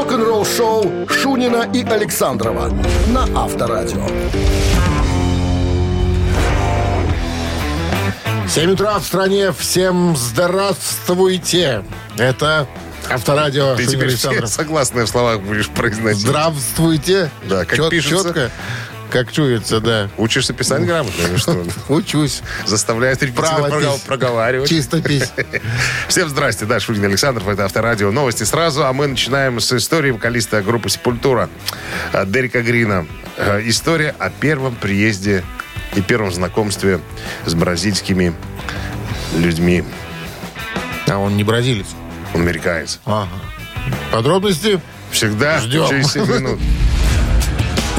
рок-н-ролл-шоу Шунина и Александрова на Авторадио. 7 утра в стране. Всем здравствуйте. Это Авторадио. Ты Шунин теперь Александров. все согласные в словах будешь произносить. Здравствуйте. Да, как Чет- пишется. Четко, как чуется, да. Учишься писать грамотно или что? Учусь. Заставляет репетитора проговаривать. Чистопись. Всем здрасте, да, Шунин Александров, это Авторадио. Новости сразу, а мы начинаем с истории вокалиста группы «Сепультура» э, Дерека Грина. Э, История о первом приезде и первом знакомстве с бразильскими людьми. А он не бразилец. Он американец. Ага. Подробности? Всегда Ждем. через 7 минут.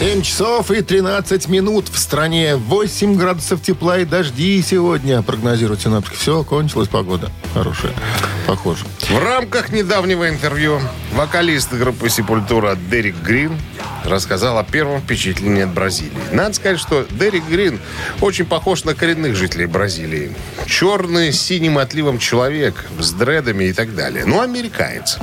7 часов и 13 минут в стране. 8 градусов тепла и дожди сегодня прогнозируют синоптики. Все, кончилась погода. Хорошая. Похоже. В рамках недавнего интервью вокалист группы «Сепультура» Дерек Грин рассказал о первом впечатлении от Бразилии. Надо сказать, что Дерек Грин очень похож на коренных жителей Бразилии. Черный, с синим отливом человек, с дредами и так далее. Ну, американец.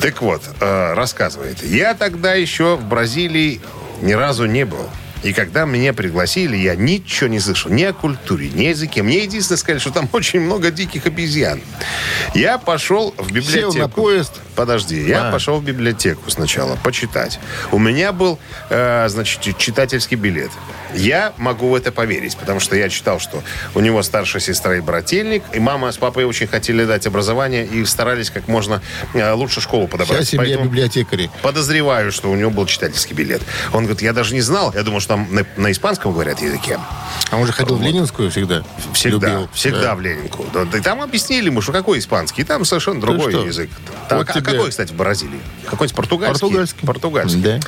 Так вот, э, рассказывает. Я тогда еще в Бразилии ни разу не был. И когда меня пригласили, я ничего не слышал. Ни о культуре, ни о языке. Мне единственное сказали, что там очень много диких обезьян. Я пошел в библиотеку. Сел на поезд. Подожди, я А. пошел в библиотеку сначала почитать. У меня был, э, значит, читательский билет. Я могу в это поверить, потому что я читал, что у него старшая сестра и брательник, и мама с папой очень хотели дать образование и старались как можно э, лучше школу подобрать. Вся семья Поэтому библиотекарей. Подозреваю, что у него был читательский билет. Он говорит, я даже не знал. Я думал, что там на, на испанском говорят языке. А он же ходил в Ленинскую всегда. Всегда, Любил. всегда Да. в Ленинку. Да, да и там объяснили ему, что какой испанский. Там совершенно другой что? язык. Там, Вот а тебе. Какой, кстати, в Бразилии? Какой-нибудь португальский? Португальский. Португальский. Да.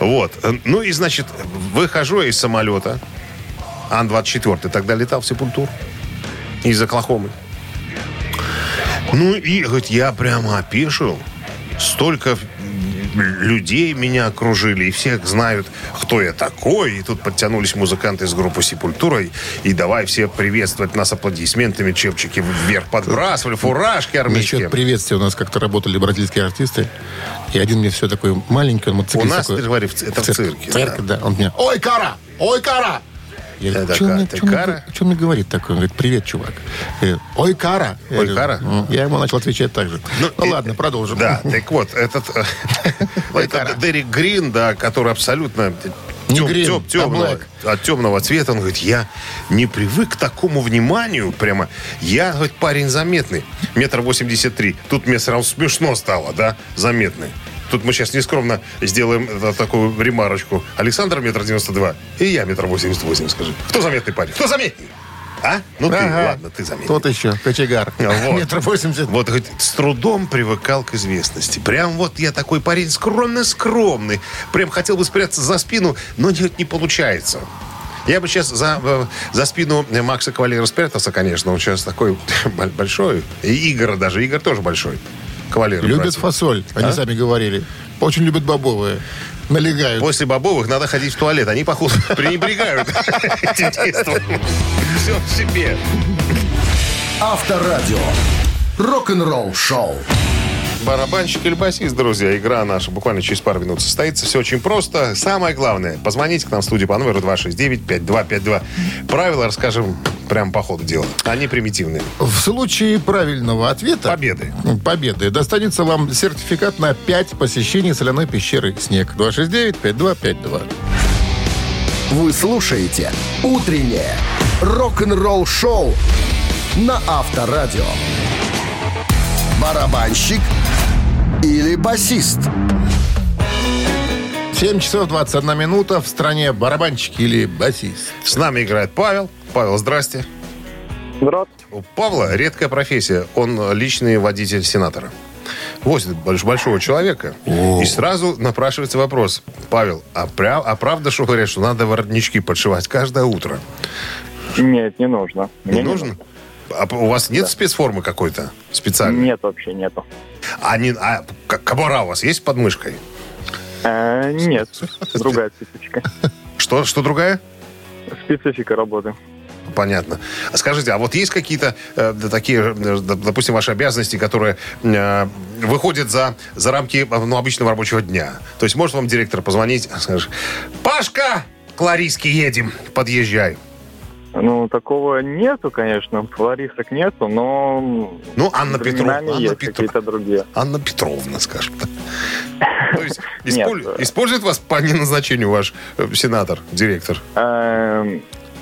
Вот. Ну и, значит, выхожу я из самолета. Ан-24 тогда летал в Сепультур. Из Оклахомы. Ну и, говорит, я прямо опешил. Столько людей меня окружили, и всех знают, кто я такой. И тут подтянулись музыканты из группы «Сепультура», и, давай все приветствовать нас аплодисментами, чепчики вверх подбрасывали, фуражки армейские. Насчет приветствия у нас как-то работали бразильские артисты. И один мне все такой маленький, он У мотоциклист нас, такой. ты говоришь, в ц- это в цирке. Цирк, да. Он мне, oi, cara! Oi, cara! Я говорю, что мне, ты мне- cara? чё мне говорит такой? Он говорит, привет, чувак. Говорю, Oi, cara! Oi, говорю, cara? Я ему начал отвечать так же. Ну, и- ладно, продолжим. Да, так вот, этот, э, этот Дерек Грин, да, который абсолютно Не тем- Грин, тем- а темного, от темного цвета, он говорит, я не привык к такому вниманию, прямо, я, говорит, парень заметный, метр восемьдесят три, тут мне сразу смешно стало, да, заметный. Тут мы сейчас нескромно сделаем э, такую ремарочку. Александр метр девяносто два, и я метр восемьдесят восемь, скажи. Кто заметный парень? Кто заметней? А? Ну ты, Ага. ладно, ты заметный. Тот еще, кочегар. Вот. Метр восемьдесят. Вот, говорит, с трудом привыкал к известности. Прям вот я такой парень скромный-скромный. Прям хотел бы спрятаться за спину, но нет, не получается. Я бы сейчас за, э, за спину Макса Кавалера спрятался, конечно. Он сейчас такой бо- большой. И Игорь даже. Игорь тоже большой. Кавалер. Любят братья. фасоль, они А? сами говорили. Очень любят бобовые. Налегают. После бобовых надо ходить в туалет. Они, походу, пренебрегают этим действом. Все в себе. Авторадио. Рок-н-ролл-шоу. Барабанщик или басист, друзья. Игра наша буквально через пару минут состоится. Все очень просто. Самое главное, позвоните к нам в студию по номеру 269-5252. Правила расскажем прямо по ходу дела. Они примитивные. В случае правильного ответа... Победы. Победы. Достанется вам сертификат на 5 посещений соляной пещеры «Снег». 269-5252. Вы слушаете «Утреннее рок-н-ролл-шоу» на Авторадио. Барабанщик или басист? 7 часов 21 минута. В стране барабанщик или басист. С нами играет Павел. Павел, здрасте. Здравствуйте. У Павла редкая профессия. Он личный водитель сенатора. Возит больш- большого человека. И сразу напрашивается вопрос. Павел, а, пря- а правда, что говорят, что надо воротнички подшивать каждое утро? Нет, не нужно. Не Мне нужно? А п- у вас нет спецформы какой-то специальной? Нет, вообще нету. А, не, а к- кобура у вас есть под мышкой? Э, нет, другая цепочка. Что, что другая? Специфика работы. Понятно. А Скажите, а вот есть какие-то э, такие, э, допустим, ваши обязанности, которые э, выходят за, за рамки э, ну, обычного рабочего дня? То есть может вам директор позвонить, скажешь, Пашка, к Лариске едем, подъезжай. Ну, такого нету, конечно, флористок нету, но... Ну, Анна Петровна, Анна какие-то другие. Анна Петровна, скажем так. То есть использует вас по неназначению ваш э, сенатор, директор?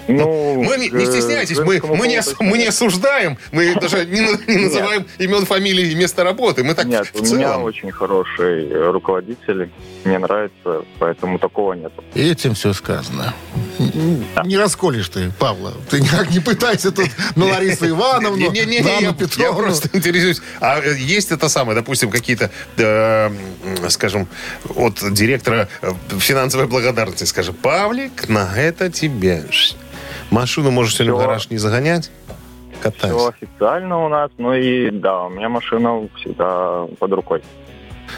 Эм, Ну, Мы не, не к стесняйтесь, мы, мы, не, мы не осуждаем, мы даже не, на- не Нет. называем имен, фамилии и места работы. Мы так Нет, в у меня целом. очень хороший э, руководитель, мне нравится, поэтому такого нет. И этим все сказано. Н- Не расколешь ты, Павла. Ты никак не пытайся тут на Ларису Ивановну, Не-не-не, на я, Анну я Петровну. просто интересуюсь. А э, есть это самое, допустим, какие-то, э, скажем, от директора э, финансовой благодарности, скажем, Павлик, на это тебе. Машину можешь сегодня в гараж не загонять? Все Катайся. официально у нас, ну и да, у меня машина всегда под рукой.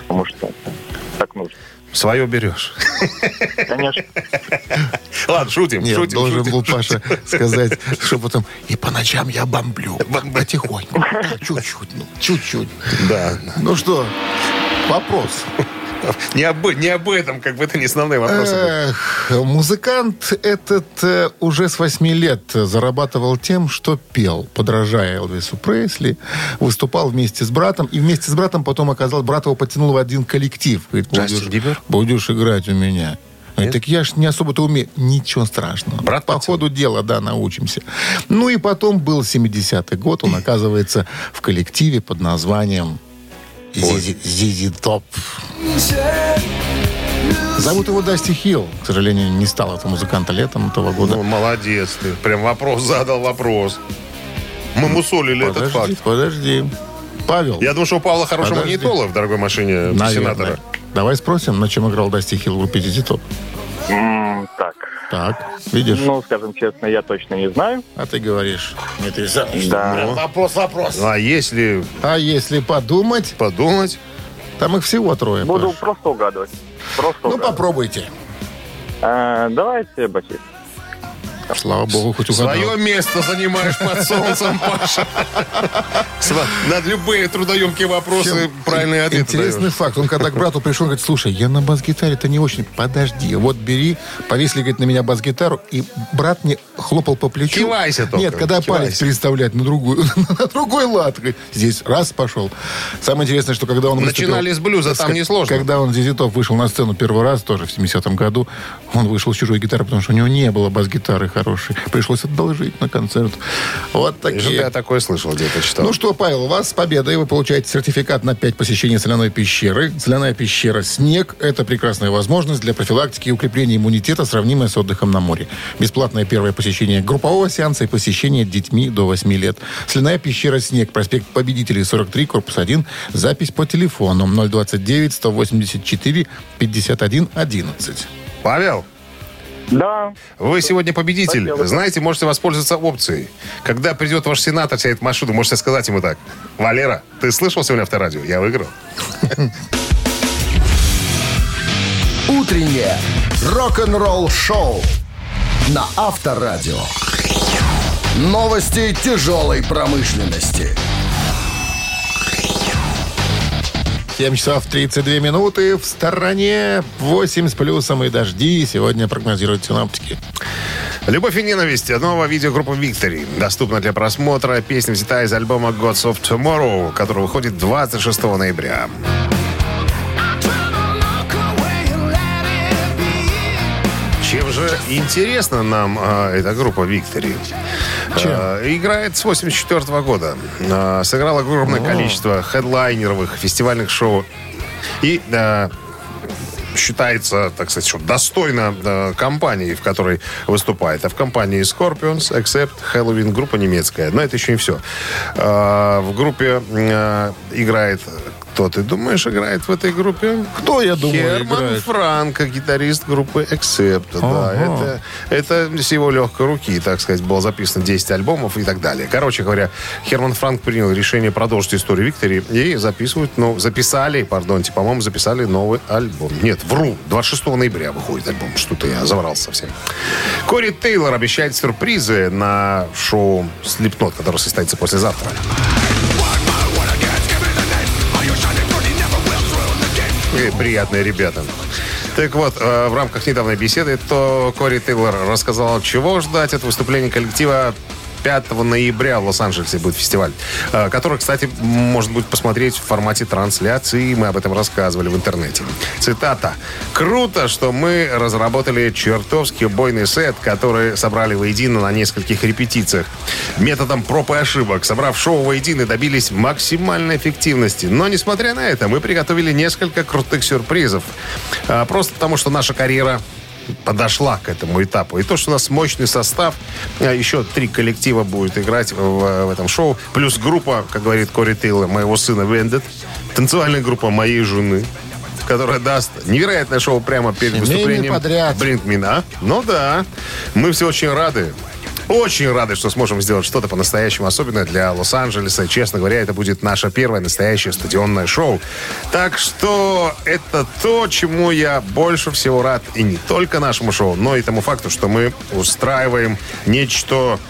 Потому что так нужно. Свое берешь. Конечно. Ладно, шутим, Нет, шутим, должен шутим. был Паша сказать шепотом, и по ночам я бомблю. Потихоньку. Чуть-чуть, ну, чуть-чуть. Да. Ну что, вопрос. Не об, не об этом, как бы это не основные вопросы. Эх, музыкант этот э, уже с 8 лет зарабатывал тем, что пел, подражая Элвису Пресли, выступал вместе с братом, и вместе с братом потом оказалось, брат его потянул в один коллектив. Говорит, будешь, будешь играть у меня. Говорит, так я ж не особо-то умею. Ничего страшного. Брат По подтянул? ходу дела, да, научимся. Ну и потом был 70-й год, он оказывается в коллективе под названием Зизи Зизи Топ. Зовут его Дасти Хилл. К сожалению, не стал этого музыканта летом того года. Ну, молодец ты. Прям вопрос задал вопрос. Мы мусолили этот подожди, факт. подожди. Павел, Я думаю, что у Павла хороший Подожди. магнитола в дорогой машине наверное. сенатора. Давай спросим, на чем играл Дасти Хилл в группе Зизи Топ. М, Так. Так, видишь? Ну, скажем честно, я точно не знаю. А ты говоришь, Дмитрий Александрович, Да. вопрос, вопрос. А если А если подумать, подумать, там их всего трое. Буду Паш. просто угадывать. Просто Ну, угадывать. попробуйте. Э, давайте басист. Слава богу, хоть угадал. свое место занимаешь под солнцем, Паша. На любые трудоемкие вопросы правильные ответы Интересный даешь. факт. Он когда к брату пришел, говорит, слушай, я на бас-гитаре-то не очень. Подожди, вот бери, повесили, говорит, на меня бас-гитару, и брат мне хлопал по плечу. Кивайся только, Нет, когда кивайся. палец переставлять на другую, на другой лад. Говорит, Здесь раз пошел. Самое интересное, что когда он Начинали с блюза, там Ска- несложно. Когда он Зизитов вышел на сцену первый раз, тоже в 70-м году, он вышел с чужой гитары, потому что у него не было бас-гитары хорошей. Пришлось одолжить на концерт. Вот такие. я такое слышал, где-то читал. Ну что, Павел, у вас с победой. Вы получаете сертификат на 5 посещений соляной пещеры. Соляная пещера «Снег» — это прекрасная возможность для профилактики и укрепления иммунитета, сравнимая с отдыхом на море. Бесплатное первое посещение группового сеанса и посещение детьми до 8 лет. Соляная пещера «Снег», проспект Победителей, 43, корпус 1. Запись по телефону 029 184 51 11. Павел, Да, вы сегодня победитель. Спасибо. Знаете, можете воспользоваться опцией. Когда придет ваш сенатор, сядет в машину, можете сказать ему так. Валера, ты слышал сегодня авторадио? Я выиграл. Утреннее рок-н-ролл-шоу на Авторадио. Новости тяжелой промышленности. 7 часов 32 минуты. В стороне 8 с плюсом и дожди. Сегодня прогнозируют синоптики. «Любовь и ненависть» — новая видеогруппа «Виктори». Доступна для просмотра. Песня взята из альбома «Gods of Tomorrow», который выходит 26 ноября. Чем же интересна нам а, эта группа «Виктори»? А, играет с 84 года. А, сыграл огромное количество хедлайнеровых фестивальных шоу. И а, считается, так сказать, что достойно э, компании, в которой выступает. А в компании Scorpions, Accept, Halloween, группа немецкая. Но это еще не все. Э, в группе э, играет Кто, ты думаешь, играет в этой группе? Кто, я думаю, Герман играет? Франко, гитарист группы Accept. Да, Ага. это, это с его легкой руки, так сказать, было записано 10 альбомов и так далее. Короче говоря, Герман Франк принял решение продолжить историю Виктори и записывают, ну, записали, пардонте, по-моему, записали новый альбом. Нет, вру, 26 ноября выходит альбом. Что-то я заврался совсем. Кори Тейлор обещает сюрпризы на шоу Slipknot, которое состоится послезавтра. Приятные ребята. Так вот, э, в рамках недавней беседы, то Кори Тейлор рассказал, чего ждать от выступления коллектива 5 ноября в Лос-Анджелесе будет фестиваль, э, который, кстати, может быть посмотреть в формате трансляции. Мы об этом рассказывали в интернете. Цитата. «Круто, что мы разработали чертовски убойный сет, который собрали воедино на нескольких репетициях. Методом проб и ошибок, собрав шоу воедино, добились максимальной эффективности. Но, несмотря на это, мы приготовили несколько крутых сюрпризов. А, Просто потому, что наша карьера подошла к этому этапу. И то, что у нас мощный состав, а еще три коллектива будет играть в, в этом шоу, плюс группа, как говорит Кори Тейлор, моего сына Вендет, танцевальная группа моей жены, которая даст невероятное шоу прямо перед Семейный выступлением подряд. Бринкмина. Ну да, мы все очень рады. Очень рады, что сможем сделать что-то по-настоящему особенное для Лос-Анджелеса. Честно говоря, это будет наше первое настоящее стадионное шоу. Так что это то, чему я больше всего рад. И не только нашему шоу, но и тому факту, что мы устраиваем нечто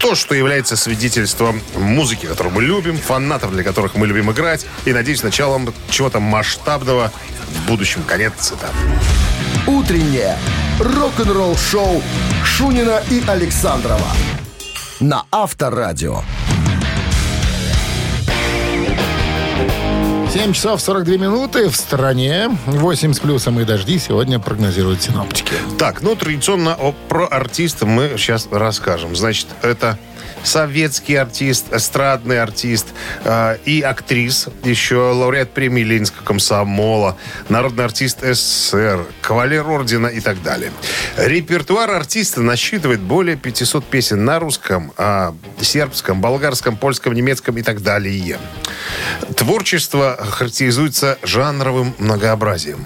то, что является свидетельством музыки, которую мы любим, фанатов, для которых мы любим играть, и, надеюсь, началом чего-то масштабного в будущем. Конец цитаты. Утреннее рок-н-ролл-шоу Шунина и Александрова на Авторадио. 7 часов 42 минуты в стране. 8 с плюсом и дожди сегодня прогнозируют синоптики. Так, ну, традиционно о, про артиста мы сейчас расскажем. Значит, это советский артист, эстрадный артист э, и актрис, еще лауреат премии Ленинского комсомола, народный артист СССР, кавалер ордена и так далее. Репертуар артиста насчитывает более 500 песен на русском, а, сербском, болгарском, польском, немецком и так далее. Творчество характеризуется жанровым многообразием.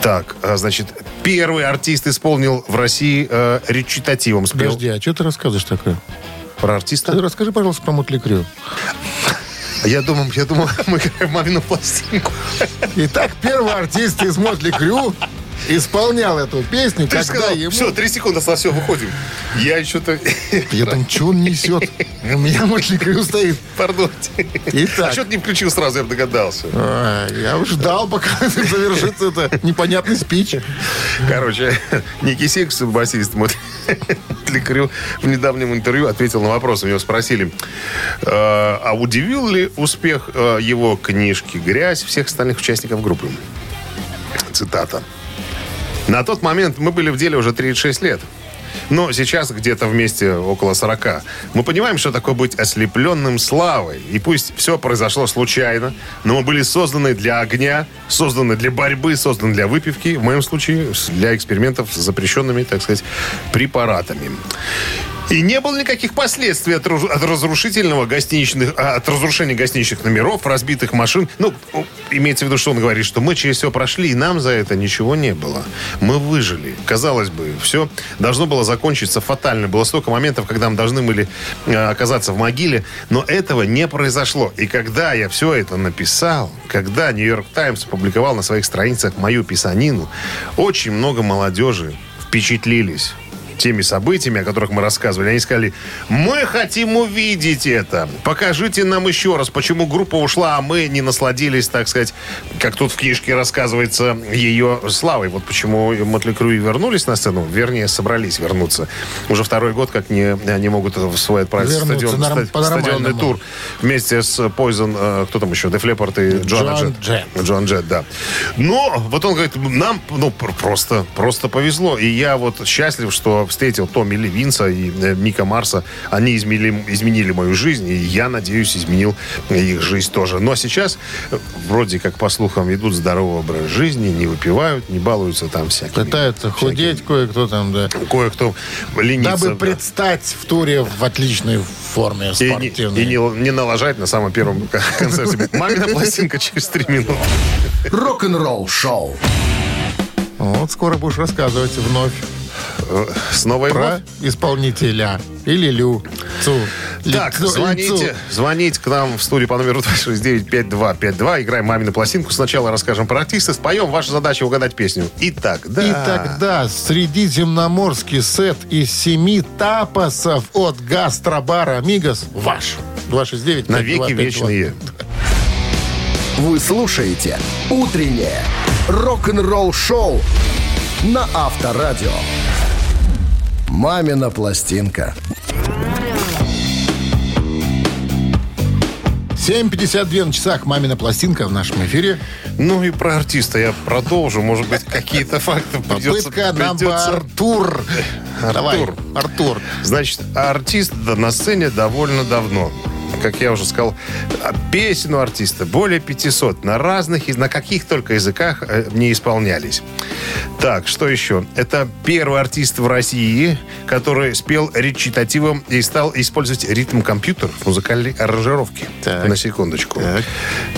Так, а, значит, первый артист исполнил в России э, речитативом. Спел Подожди, а что ты рассказываешь такое? Про артиста. расскажи, пожалуйста, про Мотли Крю. Я думал, я думал, мы играем мамину пластинку. Итак, первый артист из Мотли Крю исполнял эту песню, Ты когда сказал, ему... все, три секунды осталось, все, выходим. Я что-то... Я там, что он несет? У меня Crüe стоит. Пардонте. Итак. А что ты не включил сразу, я бы догадался. А, Я уж ждал, пока завершится это непонятный спич. Короче, Ники Сикс, басист Mötley Crüe, в недавнем интервью ответил на вопрос. У него спросили, э, а удивил ли успех э, его книжки «Грязь» всех остальных участников группы? Цитата. На тот момент мы были в деле уже 36 лет. Но сейчас где-то вместе около 40. Мы понимаем, что такое быть ослепленным славой. И пусть все произошло случайно, но мы были созданы для огня, созданы для борьбы, созданы для выпивки. В моем случае для экспериментов с запрещенными, так сказать, препаратами. И не было никаких последствий от, от разрушительного гостиничных, а, от разрушения гостиничных номеров, разбитых машин. Ну, имеется в виду, что он говорит, что мы через все прошли, и нам за это ничего не было. Мы выжили. Казалось бы, все должно было закончиться фатально. Было столько моментов, когда мы должны были э, оказаться в могиле, но этого не произошло. И когда я все это написал, когда Нью-Йорк Таймс опубликовал на своих страницах мою писанину, очень много молодежи впечатлились теми событиями, о которых мы рассказывали, они сказали, мы хотим увидеть это. Покажите нам еще раз, почему группа ушла, а мы не насладились, так сказать, как тут в книжке рассказывается, ее славой. Вот почему Мотли Крю вернулись на сцену, вернее, собрались вернуться. Уже второй год, как не, они могут в свой отправиться Вернуться стадион, норм- ста- стадионный тур вместе с Poison, э, кто там еще, Деф Леппорт и Джон Джет. Джет. Джон Джет, да. Но вот он говорит, нам ну, пр- просто, просто повезло. И я вот счастлив, что встретил Томми Ли Винса и э, Мика Марса. Они изменили, изменили мою жизнь, и я, надеюсь, изменил их жизнь тоже. Но сейчас, э, вроде как по слухам, ведут здоровый образ жизни, не выпивают, не балуются там всякими. Пытаются худеть кое-кто там, да. Кое-кто ленится. Дабы да. предстать в туре в отличной форме И, не, спортивной. и не, не налажать на самом первом концерте. Мамина пластинка через три минуты. Рок-н-ролл шоу. Вот скоро будешь рассказывать вновь С новой про исполнителя. Или Лю. Цу. Так, Лицу- звоните, звоните к нам в студию по номеру 269-5252. Играем мамину пластинку. Сначала расскажем про артиста, споем. Ваша задача угадать песню. Итак, да. И тогда средиземноморский сет из семи тапосов от гастробара «Мигас» ваш. 269 Навеки вечные. Вы слушаете «Утреннее рок-н-ролл-шоу» на Авторадио. «Мамина пластинка». 7.52 на часах «Мамина пластинка» в нашем эфире. Ну и про артиста я продолжу. Может быть, какие-то факты придется... Попытка придется- Артур. Давай, Артур. Артур. Значит, артист на сцене довольно давно. Как я уже сказал, песен у артиста более 500. На разных, на каких только языках э, не исполнялись. Так, что еще? Это первый артист в России, который спел речитативом и стал использовать ритм-компьютер в музыкальной аранжировке. Так. На секундочку. Так.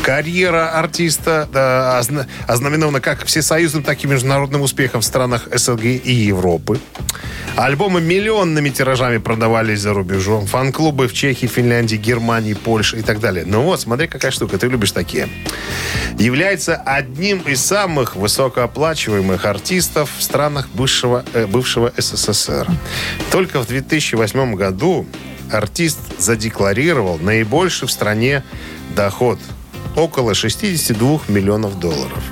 Карьера артиста да, озна- ознаменована как всесоюзным, так и международным успехом в странах СНГ и Европы. Альбомы миллионными тиражами продавались за рубежом. Фан-клубы в Чехии, Финляндии, Германии, Польше и так далее. Ну вот, смотри, какая штука. Ты любишь такие. Является одним из самых высокооплачиваемых артистов в странах бывшего, э, бывшего СССР. Только в 2008 году артист задекларировал наибольший в стране доход. Около 62 миллионов долларов.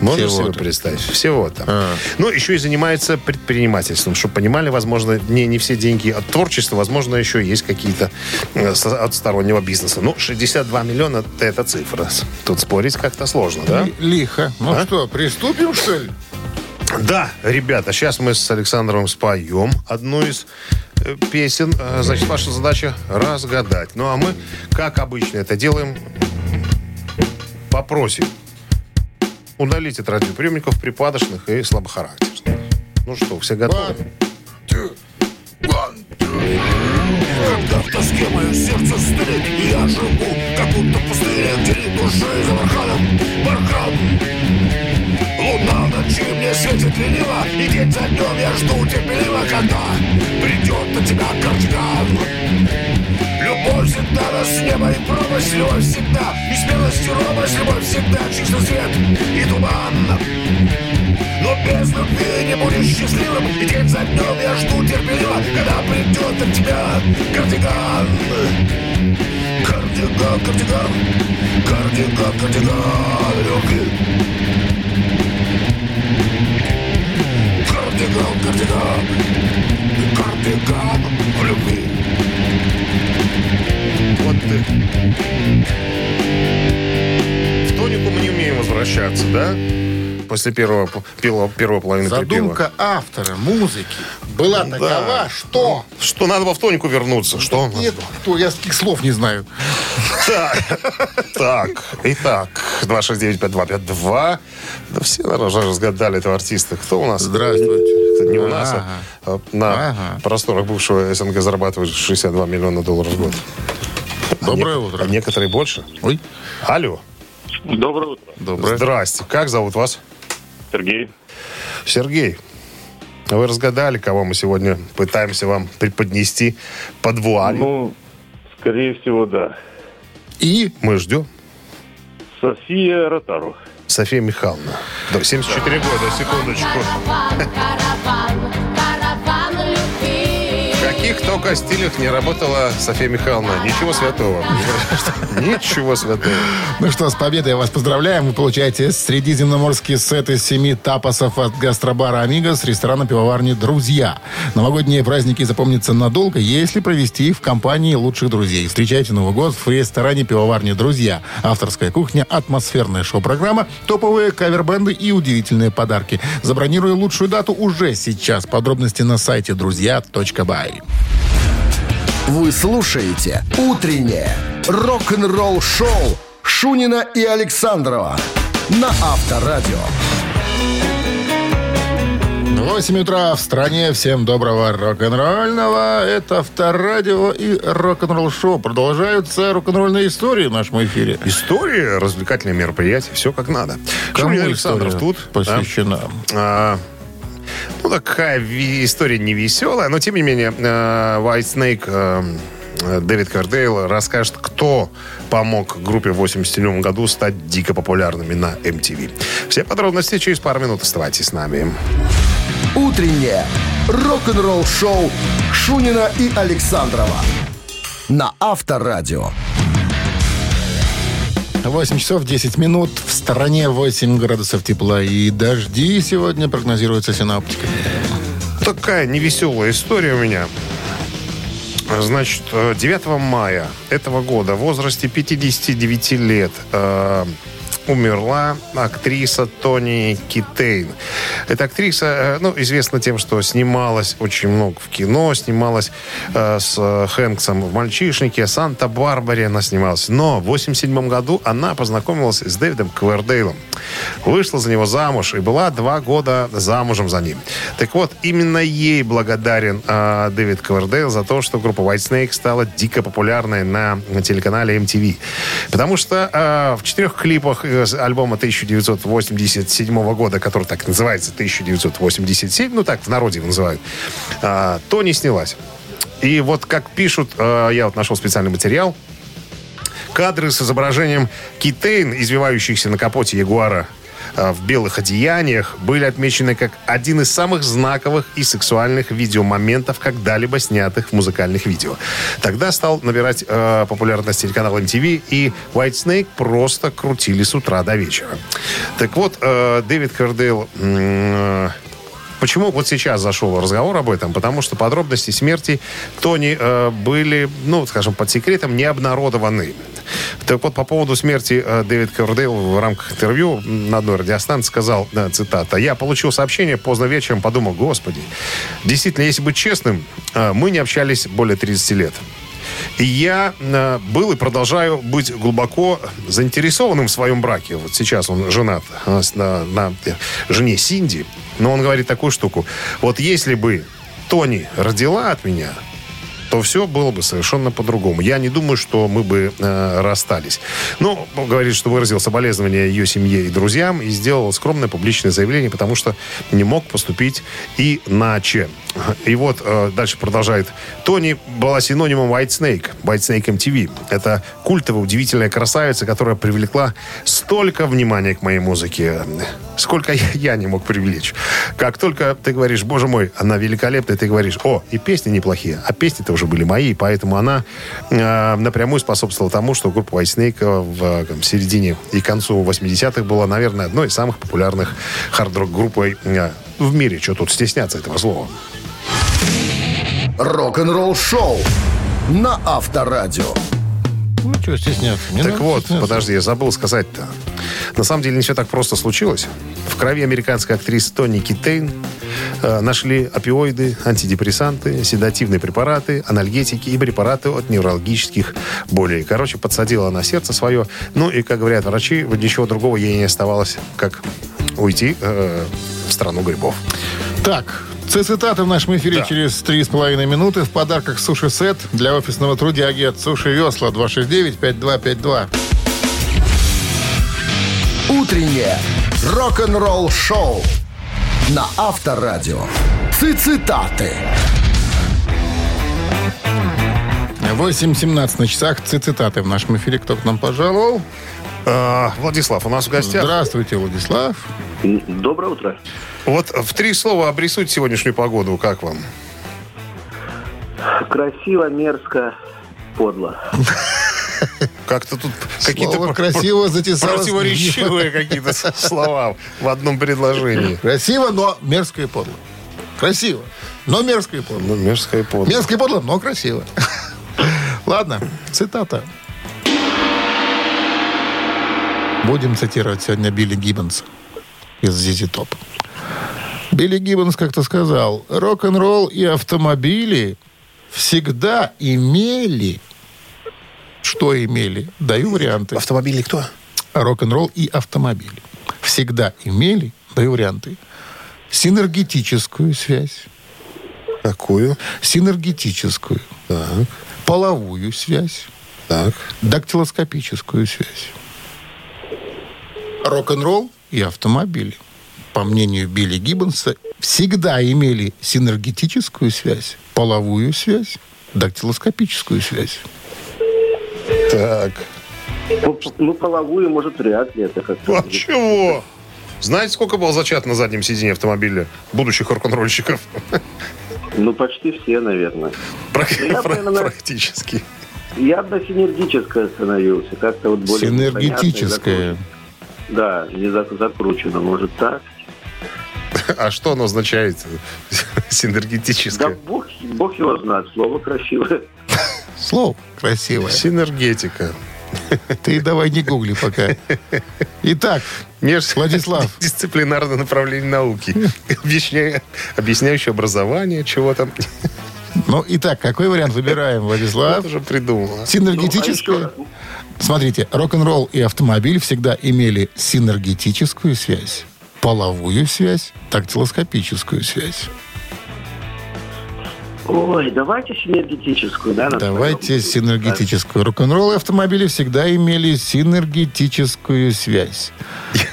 Можно себе представить? Всего-то. А. Ну, еще и занимается предпринимательством, чтобы понимали, возможно, не, не все деньги от творчества, возможно, еще есть какие-то э, от стороннего бизнеса. Ну, 62 миллиона – это цифра. Тут спорить как-то сложно, да? Ли- Лихо. Ну А? что, приступим, что ли? Да, ребята, сейчас мы с Александром споем одну из э, песен. Э, Значит, ваша задача разгадать. Ну, а мы, как обычно, это делаем, попросим удалить от радиоприемников припадочных и слабохарактерных. Ну что, все готовы? Когда в тоске мое сердце стынет Я живу, как будто в пустыне Где за барханом бархан Луна ночи мне светит лениво И день за днем я жду терпеливо Когда придет на тебя кардиган Любовь всегда нас с неба и пропасть Любовь всегда. И смелость и робость Любовь всегда. Чисто свет и туман. Но без любви не будешь счастливым. И день за днем я жду терпеливо Когда придет от тебя кардиган. Кардиган, кардиган Кардиган, кардиган любви. Кардиган, кардиган Кардиган любви Вот ты. В тонику мы не умеем возвращаться, да? После первого, первого, первой половины припева. Задумка автора музыки была такова, что... Что надо во в тонику вернуться. Что? Нет, кто, я таких слов не знаю. Так, так, итак, 269-5252. Да все, наверное, уже разгадали этого артиста. Кто у нас? Здравствуйте. Это не у нас, а, а на просторах бывшего СНГ зарабатывает 62 миллиона долларов в год. Доброе А утро. А некоторые больше. Ой, Алло. Доброе утро, доброе. Здрасте. Как зовут вас? Сергей. Сергей. Вы разгадали, кого мы сегодня пытаемся вам преподнести под вуалью. Ну, скорее всего, да. И Мы ждем. София Ротару. София Михайловна. Да, 74 года, секундочку. Караван, караван. Каких то Костилях не работала София Михайловна. Ничего святого. Ничего святого. Ну что, с победой вас поздравляем. Вы получаете средиземноморский сет из семи тапосов от гастробара «Амиго» с ресторана пивоварни «Друзья». Новогодние праздники запомнятся надолго, если провести их в компании лучших друзей. Встречайте Новый год в ресторане пивоварни «Друзья». Авторская кухня, атмосферная шоу-программа, топовые кавербенды и удивительные подарки. Забронируй лучшую дату уже сейчас. Подробности на сайте друзья.бай. Вы слушаете «Утреннее рок-н-ролл-шоу» Шунина и Александрова на Авторадио. 8 утра в стране. Всем доброго рок-н-ролльного. Это Авторадио и рок-н-ролл шоу. Продолжаются рок-н-ролльные истории в нашем эфире. История, развлекательное мероприятие, все как надо. Кому Шунин Александров тут. посвящена? А, ну, такая история не веселая, но тем не менее, э, White Snake, э, э, Дэвид Кардейл расскажет, кто помог группе в 87 году стать дико популярными на MTV. Все подробности через пару минут. Оставайтесь с нами. Утреннее рок-н-ролл-шоу Шунина и Александрова на Авторадио. 8 часов 10 минут. В стороне 8 градусов тепла и дожди сегодня прогнозируются синаптиками. Такая невеселая история у меня. Значит, э, 9 мая этого года в возрасте 59 лет э, умерла актриса Тони Китейн. Эта актриса, э, ну, известна тем, что снималась очень много в кино, снималась э, с э, Хэнксом в «Мальчишнике», «Санта-Барбаре» она снималась. Но в 87 году она познакомилась с Дэвидом Квердейлом. Вышла за него замуж и была два года замужем за ним. Так вот, именно ей благодарен э, Дэвид Квердейл за то, что группа Whitesnake стала дико популярной на, на телеканале MTV. Потому что э, в четырех клипах из альбома 1987 года, который так называется 1987, ну так в народе его называют, э, Тони снялась. И вот как пишут, э, я вот нашел специальный материал, кадры с изображением Китейн, извивающихся на капоте Ягуара. э, в белых одеяниях, были отмечены как один из самых знаковых и сексуальных видеомоментов, когда-либо снятых в музыкальных видео. Тогда стал набирать э, популярность телеканал MTV, и White Snake просто крутили с утра до вечера. Так вот, э, Дэвид Кардейл... м, Почему вот сейчас зашел разговор об этом? Потому что подробности смерти Тони э, были, ну, скажем, под секретом не обнародованы. Так вот, по поводу смерти э, Дэвид Кордейл в рамках интервью на одной радиостанции сказал, да, цитата, «Я получил сообщение поздно вечером, подумал, господи, действительно, если быть честным, э, мы не общались более 30 лет. И я э, был и продолжаю быть глубоко заинтересованным в своем браке. Вот сейчас он женат э, на, на, э, жене Синди. Но он говорит такую штуку. Вот если бы Тони родила от меня, то все было бы совершенно по-другому. Я не думаю, что мы бы э, расстались. Ну, говорит, что выразил соболезнования ее семье и друзьям и сделал скромное публичное заявление, потому что не мог поступить иначе. И вот э, дальше продолжает. Тони была синонимом White Snake, White Snake MTV. Это культовая, удивительная красавица, которая привлекла столько внимания к моей музыке, сколько я, не мог привлечь. Как только ты говоришь, боже мой, она великолепная, ты говоришь, о, и песни неплохие, а песни-то уже были мои, поэтому она э, напрямую способствовала тому, что группа White Snake э, в э, середине и концу 80-х была, наверное, одной из самых популярных хард-рок группой э, в мире. Что тут стесняться этого слова? Рок-н-ролл шоу на Авторадио. Ну, что стесняться? Не так надо вот, стесняться. подожди, я забыл сказать-то. На самом деле не все так просто случилось. В крови американской актрисы Тони Китейн э, нашли опиоиды, антидепрессанты, седативные препараты, анальгетики и препараты от неврологических болей. Короче, подсадила она сердце свое. Ну и, как говорят врачи, вот ничего другого ей не оставалось, как уйти э, в страну грибов. Так, цитаты в нашем эфире Да. через 3,5 минуты. В подарках суши-сет для офисного трудяги от Суши Весла 269-5252. Утреннее рок-н-ролл шоу на Авторадио. Цитаты. 8.17 на часах. Цитаты в нашем эфире. Кто к нам пожаловал? Э, Владислав, у нас в гостях. Здравствуйте, Владислав. Доброе утро. Вот в три слова обрисуйте сегодняшнюю погоду. Как вам? Красиво, мерзко, подло. Как-то тут какие-то красиво затесалось. противоречивые какие-то слова в одном предложении. Красиво, но мерзко и подло. Красиво, но мерзко и подло. Ну, мерзкое подло. Мерзко и подло, но красиво. Ладно, цитата. Будем цитировать сегодня Билли Гиббонса из ZZ Top. Билли Гиббонс как-то сказал, рок-н-ролл и автомобили всегда имели... Что имели? Даю варианты. Автомобильный кто? Рок-н-ролл и автомобили всегда имели, даю варианты, синергетическую связь, Какую? синергетическую, Так, половую связь, так. дактилоскопическую связь. Рок-н-ролл и автомобили, по мнению Билли Гиббонса, всегда имели синергетическую связь, половую связь, дактилоскопическую связь. Так. Ну, ну, половую, может, вряд ли это как-то. А чего? Знаете, сколько было зачат на заднем сиденье автомобиля будущих рок-н-ролльщиков? Ну, почти все, наверное. Прак- Я, пра- наверное, Практически. Я бы на синергическое остановился. Как-то вот более закручено. Да, не зак- закручено. Может, так? А что оно означает? Да Синергетическое. бог, бог его знает. Слово красивое. Слово красивое. Синергетика. Ты давай не гугли пока. Итак, Меж- Владислав. Дисциплинарное направление науки. Объясняя- Объясняющее образование, чего там. ну, итак, какой вариант выбираем, Владислав? Вот уже придумал. а. Синергетическая. Ну, Смотрите, рок-н-ролл и автомобиль всегда имели синергетическую связь, половую связь, дактилоскопическую связь. Ой, давайте синергетическую, да? на Давайте синергетическую. Рок-н-ролл и автомобили всегда имели синергетическую связь.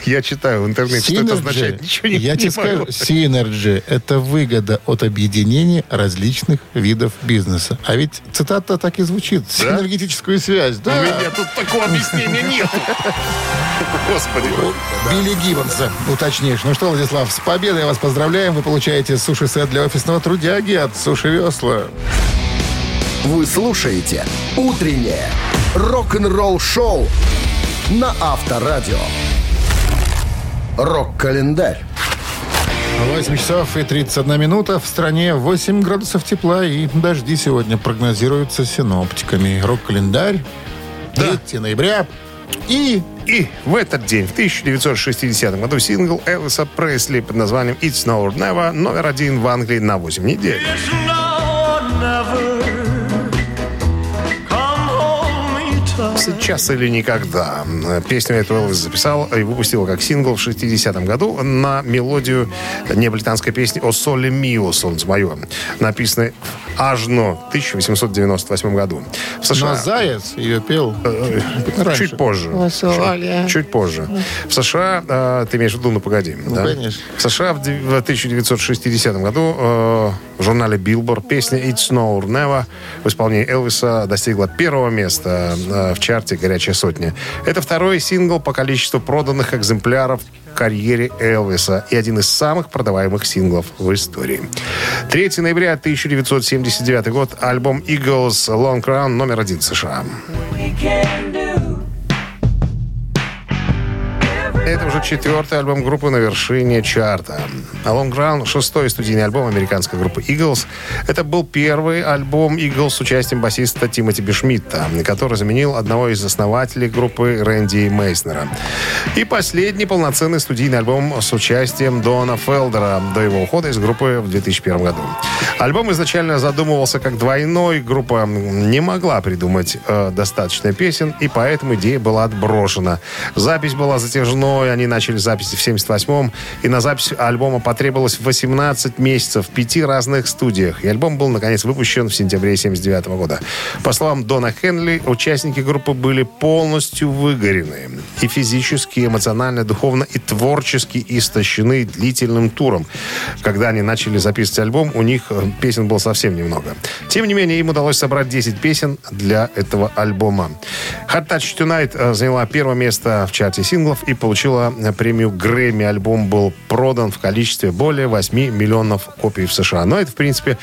Я читаю в интернете, что это означает. Ничего не я тебе понимаю. скажу, synergy – это выгода от объединения различных видов бизнеса. А ведь цитата так и звучит. Синергетическую связь. У Да. меня тут такого объяснения нет. Господи. Билли Гиббонса, уточнишь. Ну что, Владислав, с победой вас поздравляем. Вы получаете суши-сет для офисного трудяги от Суши Весла. Вы слушаете «Утреннее рок-н-ролл-шоу» на Авторадио. Рок-календарь. 8 часов и 31 минута. В стране 8 градусов тепла и дожди сегодня прогнозируются синоптиками. Рок-календарь. 3 ноября. И И в этот день, в 1960 году, сингл Элвиса Пресли под названием «It's Now or Never» номер один в Англии на 8 недель. Сейчас или никогда. Песню эту Элвис записал и выпустил как сингл в 60-м году на мелодию неаполитанской песни «О соле мио, солнце мое», написанной Ажно в 1898 году. В США... но Заяц ее пел раньше. Чуть позже. Чуть, чуть позже. В США, э, ты имеешь в виду, ну погоди. да? конечно. В США в дев- в 1960 году э, в журнале Billboard песня It's No or Never в исполнении Элвиса достигла первого места э, в чарте «Горячая сотня». Это второй сингл по количеству проданных экземпляров в карьере Элвиса и один из самых продаваемых синглов в истории. 3 ноября 1979 год. Альбом Eagles Long Run номер один США. Это уже четвертый альбом группы на вершине чарта. Long Run — шестой студийный альбом американской группы Eagles. Это был первый альбом Eagles с участием басиста Тимоти Бишмитта, который заменил одного из основателей группы Рэнди Мейснера. И последний полноценный студийный альбом с участием Дона Фелдера до его ухода из группы в 2001 году. Альбом изначально задумывался как двойной. Группа не могла придумать э, достаточно песен, и поэтому идея была отброшена. Запись была затяжной, они начали записи в 78-м, и на запись альбома потребовалось 18 месяцев в пяти разных студиях. И альбом был, наконец, выпущен в сентябре 79 года. По словам Дона Хенли, участники группы были полностью выгорены. И физически, и эмоционально, духовно и творчески истощены длительным туром. Когда они начали записывать альбом, у них э, песен было совсем немного. Тем не менее, им удалось собрать 10 песен для этого альбома. Hot Touch Tonight э, заняла первое место в чарте синглов и получила э, премию Грэмми. Альбом был продан в количестве более 8 миллионов копий в США. Но это, в принципе,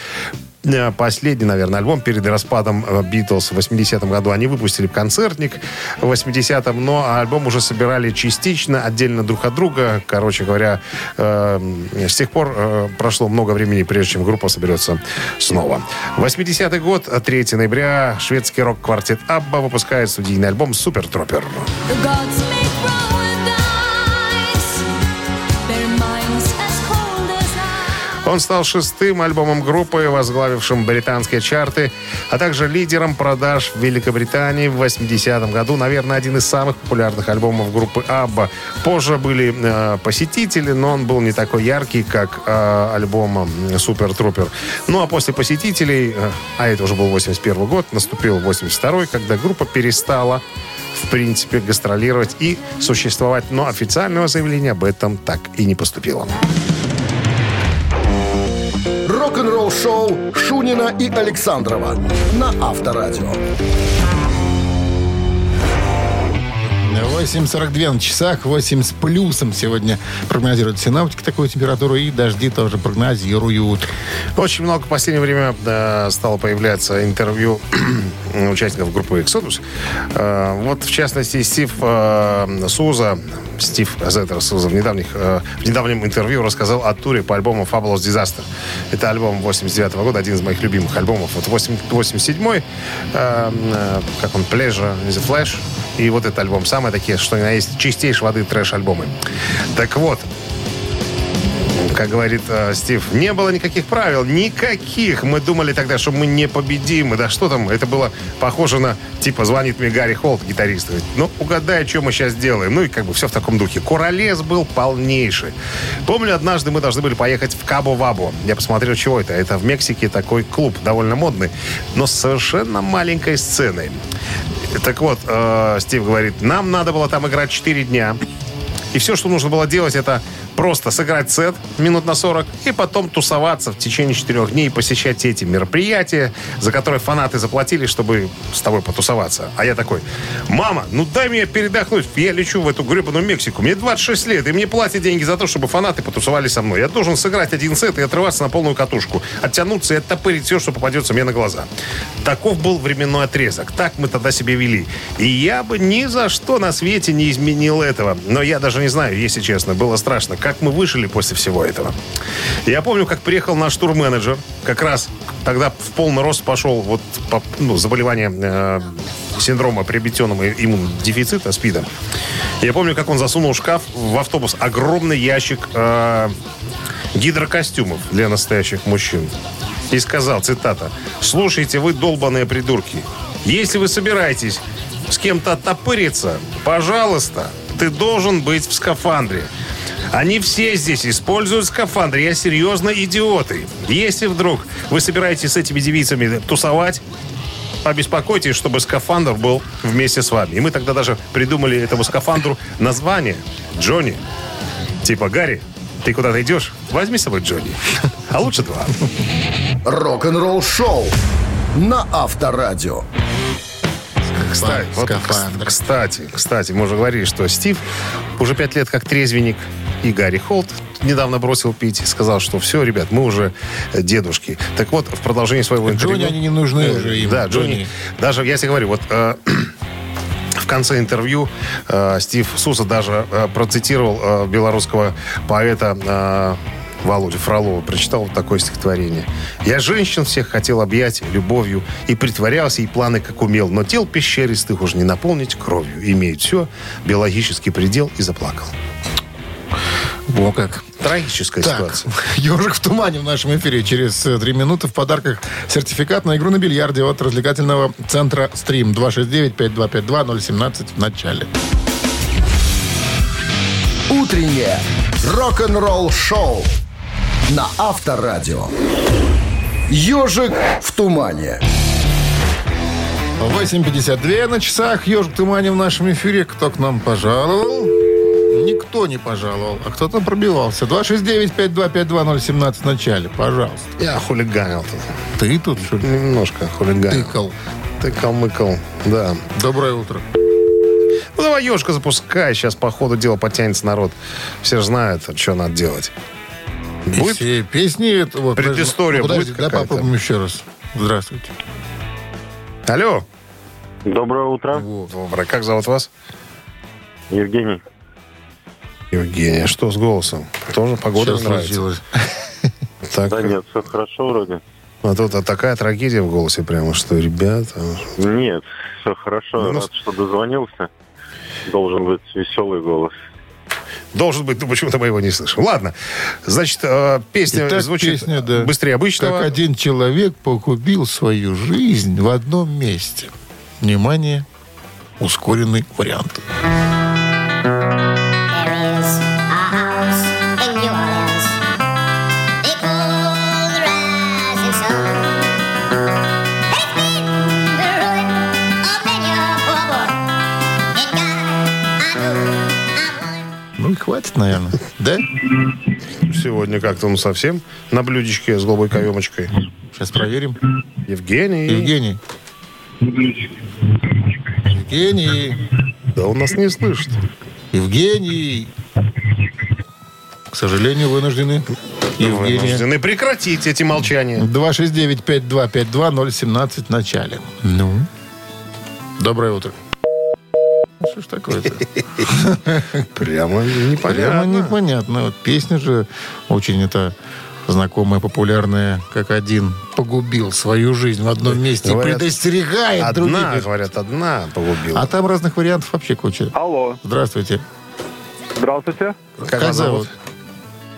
э, последний, наверное, альбом перед распадом э, Битлз в 80-м году. Они выпустили концертник в 80-м, но альбом уже собирали частично, отдельно друг от друга. Короче говоря, э, с тех пор э, прошло много времени, прежде чем группа соберется снова. 80-й год, 3 ноября, шведский рок-квартет Абба выпускает студийный альбом «Супер Тропер». The Он стал шестым альбомом группы, возглавившим британские чарты, а также лидером продаж в Великобритании в 80-м году. Наверное, один из самых популярных альбомов группы Абба. Позже были э, посетители, но он был не такой яркий, как э, альбом Супер Трупер. Ну а после посетителей, э, а это уже был 81 год, наступил 82 когда группа перестала в принципе, гастролировать и существовать. Но официального заявления об этом так и не поступило. Рок-н-ролл-шоу Шунина и Александрова на Авторадио. 8.42 на часах, 8 с плюсом сегодня прогнозируют синаптики такую температуру, и дожди тоже прогнозируют. Очень много в последнее время э, стало появляться интервью участников группы Exodus. Э, вот, в частности, Стив э, Суза, Стив Зеттер Суза в, недавних, э, в недавнем интервью рассказал о туре по альбому Fabulous Disaster. Это альбом 89 года, один из моих любимых альбомов. Вот 87-й, э, э, как он, Pleasure in the Flash, и вот этот альбом. Самые такие, что ни на есть, чистейшей воды трэш-альбомы. Так вот, как говорит э, Стив, не было никаких правил, никаких. Мы думали тогда, что мы непобедимы. Да что там, это было похоже на, типа, звонит мне Гарри Холт, гитарист. Говорит, ну, угадай, что мы сейчас делаем. Ну, и как бы все в таком духе. Куролес был полнейший. Помню, однажды мы должны были поехать в Кабо-Вабо. Я посмотрел, чего это. Это в Мексике такой клуб, довольно модный, но с совершенно маленькой сценой. Так вот, э, Стив говорит, нам надо было там играть 4 дня. И все, что нужно было делать, это просто сыграть сет минут на 40 и потом тусоваться в течение четырех дней и посещать эти мероприятия, за которые фанаты заплатили, чтобы с тобой потусоваться. А я такой, мама, ну дай мне передохнуть, я лечу в эту гребаную Мексику, мне 26 лет, и мне платят деньги за то, чтобы фанаты потусовались со мной. Я должен сыграть один сет и отрываться на полную катушку, оттянуться и оттопырить все, что попадется мне на глаза. Таков был временной отрезок. Так мы тогда себя вели. И я бы ни за что на свете не изменил этого. Но я даже не знаю, если честно, было страшно, как мы выжили после всего этого. Я помню, как приехал наш турменеджер, как раз тогда в полный рост пошел вот по, ну, заболевание э, синдрома приобретенного иммунодефицита, СПИДа. Я помню, как он засунул в шкаф в автобус огромный ящик э, гидрокостюмов для настоящих мужчин. И сказал, цитата, «Слушайте, вы долбаные придурки, если вы собираетесь с кем-то оттопыриться, пожалуйста, ты должен быть в скафандре. Они все здесь используют скафандры. Я серьезно идиоты. Если вдруг вы собираетесь с этими девицами тусовать, обеспокойтесь, чтобы скафандр был вместе с вами. И мы тогда даже придумали этому скафандру название Джонни. Типа, Гарри, ты куда-то идешь? Возьми с собой Джонни. А лучше два. Рок-н-ролл-шоу на Авторадио. Кстати, вот, Скафандр. кстати, кстати, мы уже говорили, что Стив уже пять лет как трезвенник, и Гарри Холт недавно бросил пить сказал, что все, ребят, мы уже э, дедушки. Так вот, в продолжении своего интервью... Джонни они не нужны Э, уже им. Да, Джонни. Даже, я тебе говорю, вот... э, В конце интервью э, Стив Суса даже э, процитировал э, белорусского поэта э, Володю Фролова. Прочитал вот такое стихотворение. «Я женщин всех хотел объять любовью и притворялся и планы как умел, но тел пещеристых уже не наполнить кровью. Имеет все, биологический предел и заплакал». Во как. Трагическая Так, ситуация. «Ежик в тумане» в нашем эфире. Через э, три минуты в подарках сертификат на игру на бильярде от развлекательного центра «Стрим». 269-5252-017 в начале. Утреннее рок-н-ролл-шоу на Авторадио. Ежик в тумане. 8.52 на часах. «Ежик в тумане» в нашем эфире. Кто к нам пожаловал? Никто не пожаловал, а кто-то пробивался. 269-5252-017 в начале. Пожалуйста. Я хулиганил тут. Ты тут, что ли? Немножко хулиганил. Тыкал. Тыкал-мыкал, да. Доброе утро. Ну, давай ежка запускай. Сейчас по ходу дела потянется народ. Все же знают, что надо делать. И Будет? все песни... это вот, Предыстория ну, подожди, будет Да, какая-то? попробуем еще раз. Здравствуйте. Алло. Доброе утро, Доброе. Как зовут вас? Евгений. Евгения. Что с голосом? Тоже погода Что нравится? Так, Да нет, все хорошо вроде. а тут а такая трагедия в голосе прямо, что, ребята... Нет, все хорошо. Ну, Рад, что дозвонился. Должен быть веселый голос. Должен быть, ну почему-то мы его не слышим. Ладно, значит, э, песня Итак, звучит песня, да. быстрее обычного. Как один человек погубил свою жизнь в одном месте. Внимание, ускоренный вариант. There Ну и хватит, наверное. Да? Сегодня как-то он совсем на блюдечке с голубой каемочкой. Сейчас проверим. Евгений. Евгений. Евгений. Да он нас не слышит. Евгений. К сожалению, вынуждены. Евгения. Вынуждены прекратить эти молчания. 269-5252-017 в начале. Ну? Доброе утро. Что ж такое-то? Прямо Прямо непонятно. непонятно. Вот песня же очень это знакомая, популярная, как один погубил свою жизнь в одном месте Говорят, и предостерегает Одна, других. говорят, одна погубила. А там разных вариантов вообще куча. Алло, Здравствуйте. здравствуйте. как вас зовут?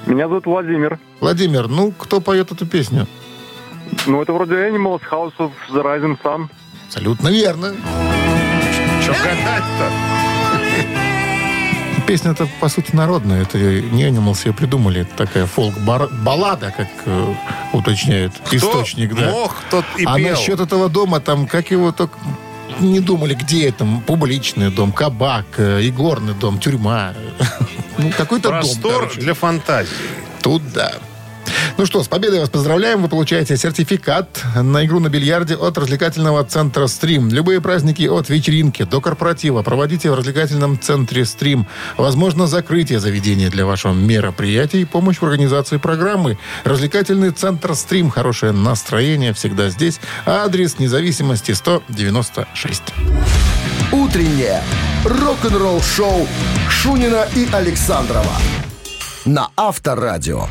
Меня зовут Владимир. Владимир, ну, кто поет эту песню? Ну, это вроде Animals House of the Rising Sun. Абсолютно верно. Что гадать-то? Песня-то, по сути, народная. Это не Animals ее придумали. Это такая фолк-баллада, как э, источник. Кто да. мог, тот и а пел. насчет этого дома, там, как его только не думали, где это, публичный дом, кабак, э, игорный дом, тюрьма. Ну, какой-то дом, Простор короче. для фантазии. Тут да. Ну что, с победой вас поздравляем. Вы получаете сертификат на игру на бильярде от развлекательного центра «Стрим». Любые праздники от вечеринки до корпоратива проводите в развлекательном центре «Стрим». Возможно, закрытие заведения для вашего мероприятия и помощь в организации программы. Развлекательный центр «Стрим». Хорошее настроение всегда здесь. Адрес независимости 196. Утреннее рок-н-ролл-шоу Шунина и Александрова на Авторадио.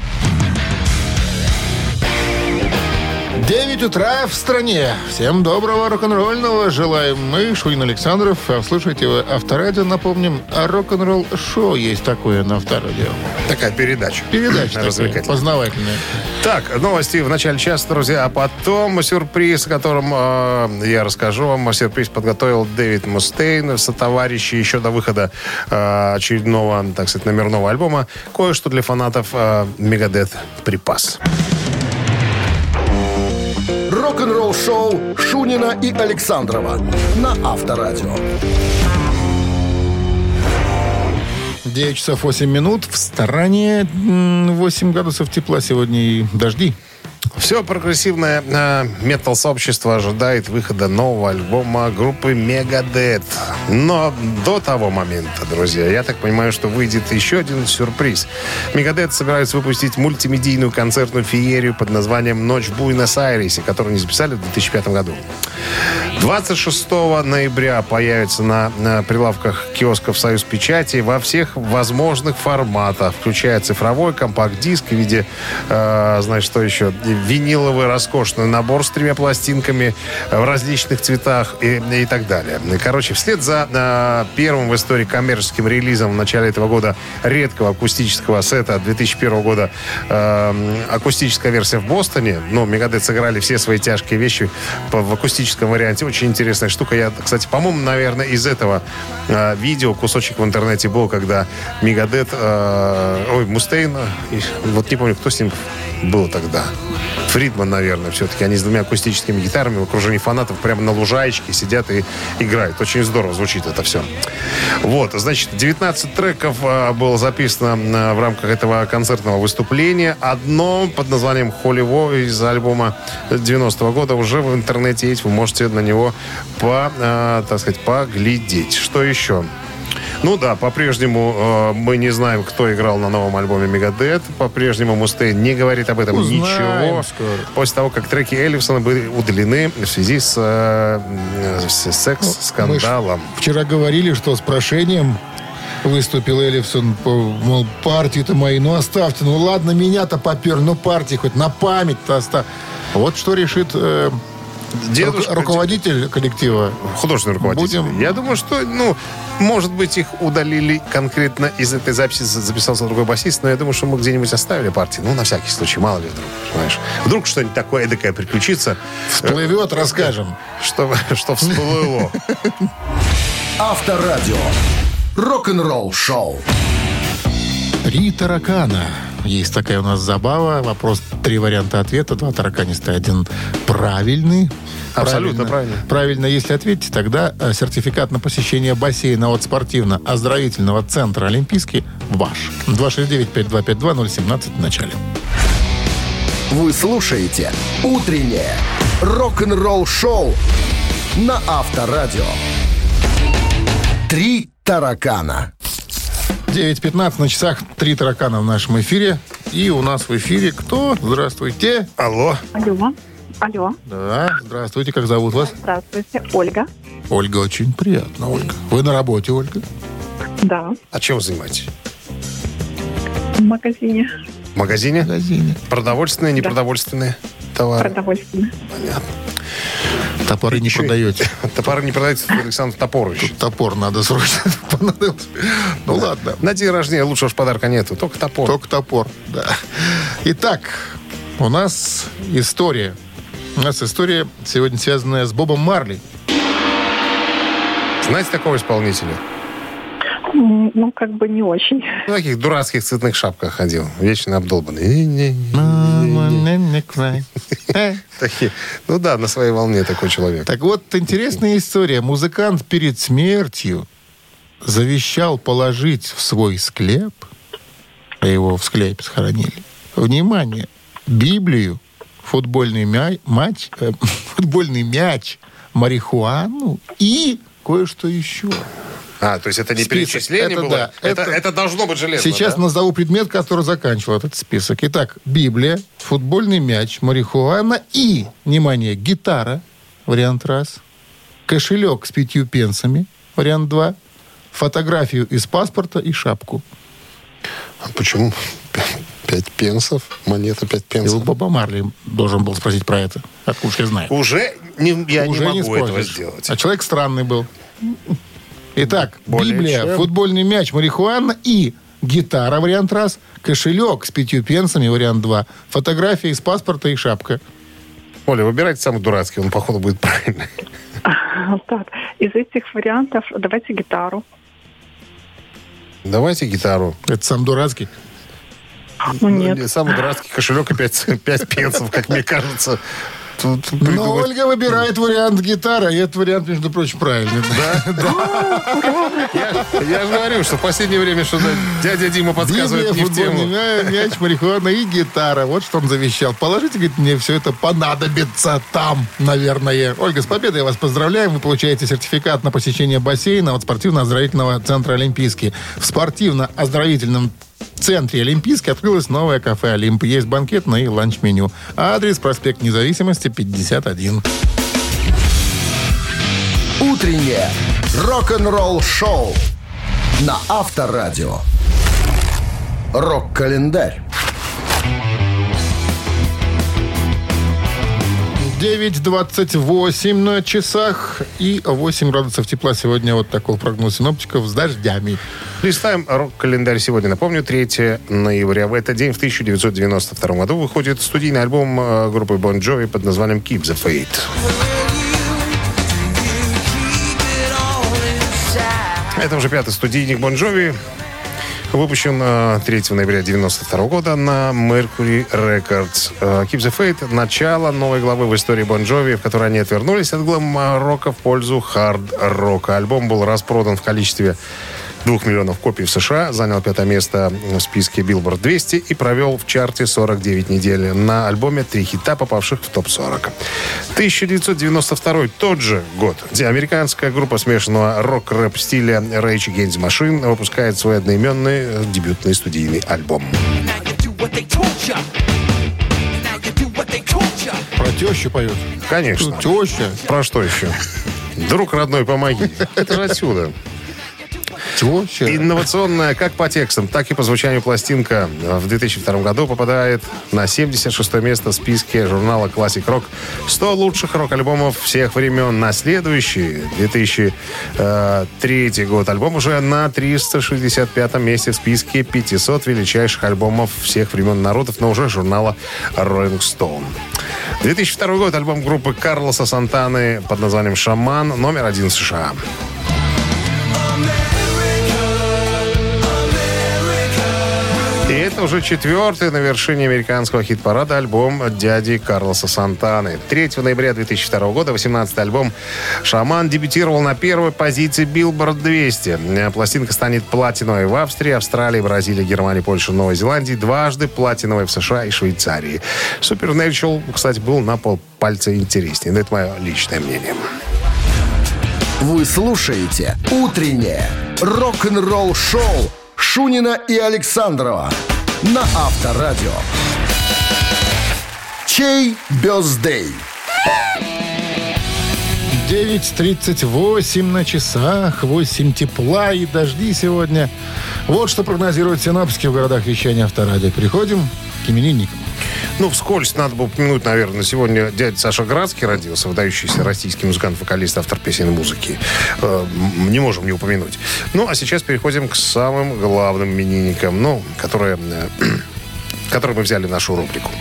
9 утра в стране. Всем доброго рок-н-ролльного желаем мы, Шуин Александров. А Слушайте вы Авторадио, напомним, а рок-н-ролл шоу есть такое на Авторадио. Такая передача. Передача такая, познавательная. Так, новости в начале часа, друзья, а потом сюрприз, о котором э, я расскажу вам. Сюрприз подготовил Дэвид Мустейн, сотоварищи еще до выхода э, очередного, так сказать, номерного альбома. Кое-что для фанатов э, Мегадет припас. Рок-н-ролл-шоу Шунина и Александрова на Авторадио. 9 часов 8 минут. В стороне м, 8 градусов тепла сегодня и дожди. Все прогрессивное э, метал-сообщество ожидает выхода нового альбома группы Megadeth. Но до того момента, друзья, я так понимаю, что выйдет еще один сюрприз. Megadeth собираются выпустить мультимедийную концертную феерию под названием «Ночь в Буэнос-Айресе», которую они записали в 2005 году. 26 ноября появится на, на прилавках киосков «Союз Печати» во всех возможных форматах, включая цифровой компакт-диск в виде, э, знаешь, что еще, виниловый роскошный набор с тремя пластинками в различных цветах и, и так далее. Короче, вслед за э, первым в истории коммерческим релизом в начале этого года редкого акустического сета 2001 года э, акустическая версия в Бостоне, ну, Мегадет сыграли все свои тяжкие вещи по- в акустическом варианте. Очень интересная штука. Я, кстати, по-моему, наверное, из этого э, видео кусочек в интернете был, когда Мегадет, э, ой, Мустейн, и вот не помню, кто с ним был тогда. Фридман, наверное, все-таки. Они с двумя акустическими гитарами в окружении фанатов прямо на лужаечке сидят и играют. Очень здорово звучит это все. Вот, значит, 19 треков а, было записано а, в рамках этого концертного выступления. Одно под названием «Холливо» из альбома 90-го года уже в интернете есть. Вы можете на него, по, а, так сказать, поглядеть. Что еще? Ну да, по-прежнему э, мы не знаем, кто играл на новом альбоме Мегадет. По-прежнему Мустейн не говорит об этом Узнаем ничего. скоро. После того, как треки Эллифсона были удалены в связи с, э, с секс-скандалом. Вчера говорили, что с прошением выступил Эллифсон, по- мол, партии-то мои, ну оставьте, ну ладно, меня-то попер, ну партии хоть на память-то оставь. Вот что решит э, Дедушка, ру- руководитель коллектива. художественный руководитель. Будем- Я думаю, что, ну, может быть, их удалили конкретно из этой записи, за- записался другой басист, но я думаю, что мы где-нибудь оставили партии. Ну, на всякий случай, мало ли вдруг, понимаешь. Вдруг что-нибудь такое эдакое приключится, Всплывет, расскажем. что, что всплыло. Авторадио. Рок-н-ролл шоу. Три таракана. Есть такая у нас забава. Вопрос, три варианта ответа. Два тараканиста, один правильный. Абсолютно правильно. Правильно, если ответите, тогда э, сертификат на посещение бассейна от спортивно-оздоровительного центра «Олимпийский» ваш. 269-5252-017 в начале. Вы слушаете «Утреннее рок-н-ролл шоу» на Авторадио. Три таракана. 9.15 на часах. Три таракана в нашем эфире. И у нас в эфире кто? Здравствуйте. Алло. Алло. Алло. Да, здравствуйте. Как зовут вас? Здравствуйте. Ольга. Ольга, очень приятно, Ольга. Вы на работе, Ольга? Да. А чем вы занимаетесь? В магазине В магазине? В магазине. Продовольственные, непродовольственные товары? продовольственное. Топоры не продаете. Топоры не продаются, Александр Топорович. Топор надо срочно понадобился. Ну ладно. На день рождения лучшего подарка нету, только топор. Только топор, да. Итак, у нас история. У нас история сегодня связанная с Бобом Марли. Знаете такого исполнителя? Ну, как бы не очень. В таких дурацких цветных шапках ходил, вечно обдолбанный. Такие. Ну да, на своей волне такой человек. Так вот, интересная история. Музыкант перед смертью завещал положить в свой склеп, а его в склепе схоронили, внимание, Библию, футбольный мяч, матч, э, футбольный мяч, марихуану и кое-что еще. А, то есть это не Список. перечисление Это было? да, Это, это- это должно быть железно, Сейчас да? назову предмет, который заканчивал этот список. Итак, Библия, футбольный мяч, марихуана и, внимание, гитара, вариант раз, кошелек с пятью пенсами, вариант два, фотографию из паспорта и шапку. А Почему пять пенсов? Монета пять И пенсов. Боба Марли должен был спросить про это. Откуда я знаю? Уже не, я Уже не могу этого спросишь. сделать. А человек странный был. Итак, Более Библия, чем. футбольный мяч, марихуана и гитара, вариант раз, кошелек с пятью пенсами, вариант два, фотография из паспорта и шапка. Оля, выбирайте самый дурацкий, он, походу, будет правильный. Так, из этих вариантов давайте гитару. Давайте гитару. Это сам дурацкий. Ну, нет. Самый дурацкий кошелек и пять, пять пенсов, как мне кажется. Тут Но Ольга выбирает вариант гитара, и этот вариант, между прочим, правильный. Я, я же говорю, что в последнее время что-то дядя Дима подсказывает не в тему. мя- мяч, марихуана и гитара. Вот что он завещал. Положите, говорит, мне все это понадобится там, наверное. Ольга, с победой вас поздравляем. Вы получаете сертификат на посещение бассейна от спортивно-оздоровительного центра «Олимпийский». В спортивно-оздоровительном центре «Олимпийский» открылось новое кафе «Олимп». Есть банкетное и ланч-меню. Адрес проспект Независимости, 51. Утреннее рок-н-ролл шоу на Авторадио. Рок-календарь. 9.28 на часах и 8 градусов тепла сегодня. Вот такой прогноз синоптиков с дождями. Листаем рок-календарь сегодня. Напомню, 3 ноября. В этот день, в 1992 году, выходит студийный альбом э, группы Bon Jovi под названием Keep the Faith. Это уже пятый студийник Bon Jovi. Выпущен э, 3 ноября 1992 года на Mercury Records. Э, Keep the Faith – начало новой главы в истории Bon Jovi, в которой они отвернулись от глэм-рока в пользу хард-рока. Альбом был распродан в количестве двух миллионов копий в США, занял пятое место в списке Billboard 200 и провел в чарте 49 недель. На альбоме три хита, попавших в топ-40. 1992 тот же год, где американская группа смешанного рок-рэп стиля Rage Against the Machine выпускает свой одноименный э, дебютный студийный альбом. Про тещу поет. Конечно. Теща. Про что еще? Друг родной, помоги. Это же отсюда. Теща. Инновационная как по текстам, так и по звучанию пластинка в 2002 году попадает на 76 место в списке журнала Classic Rock 100 лучших рок-альбомов всех времен. На следующий, 2003 год, альбом уже на 365 месте в списке 500 величайших альбомов всех времен народов, но уже журнала Rolling Stone. 2002 год, альбом группы Карлоса Сантаны под названием «Шаман», номер один США. Это уже четвертый на вершине американского хит-парада альбом дяди Карлоса Сантаны. 3 ноября 2002 года 18-й альбом «Шаман» дебютировал на первой позиции Billboard 200. Пластинка станет платиновой в Австрии, Австралии, Бразилии, Германии, Польше, Новой Зеландии, дважды платиновой в США и Швейцарии. Supernatural, кстати, был на полпальца интереснее. Но это мое личное мнение. Вы слушаете «Утреннее рок-н-ролл-шоу» Шунина и Александрова на Авторадио. Чей бездей? 9.38 на часах, 8 тепла и дожди сегодня. Вот что прогнозируют синоптики в городах вещания Авторадио. Переходим к именинникам. Ну, вскользь надо бы упомянуть, наверное, сегодня дядя Саша Градский родился, выдающийся российский музыкант, вокалист, автор песен и музыки. Э, не можем не упомянуть. Ну, а сейчас переходим к самым главным именинникам, ну, которые... которые мы взяли в нашу рубрику.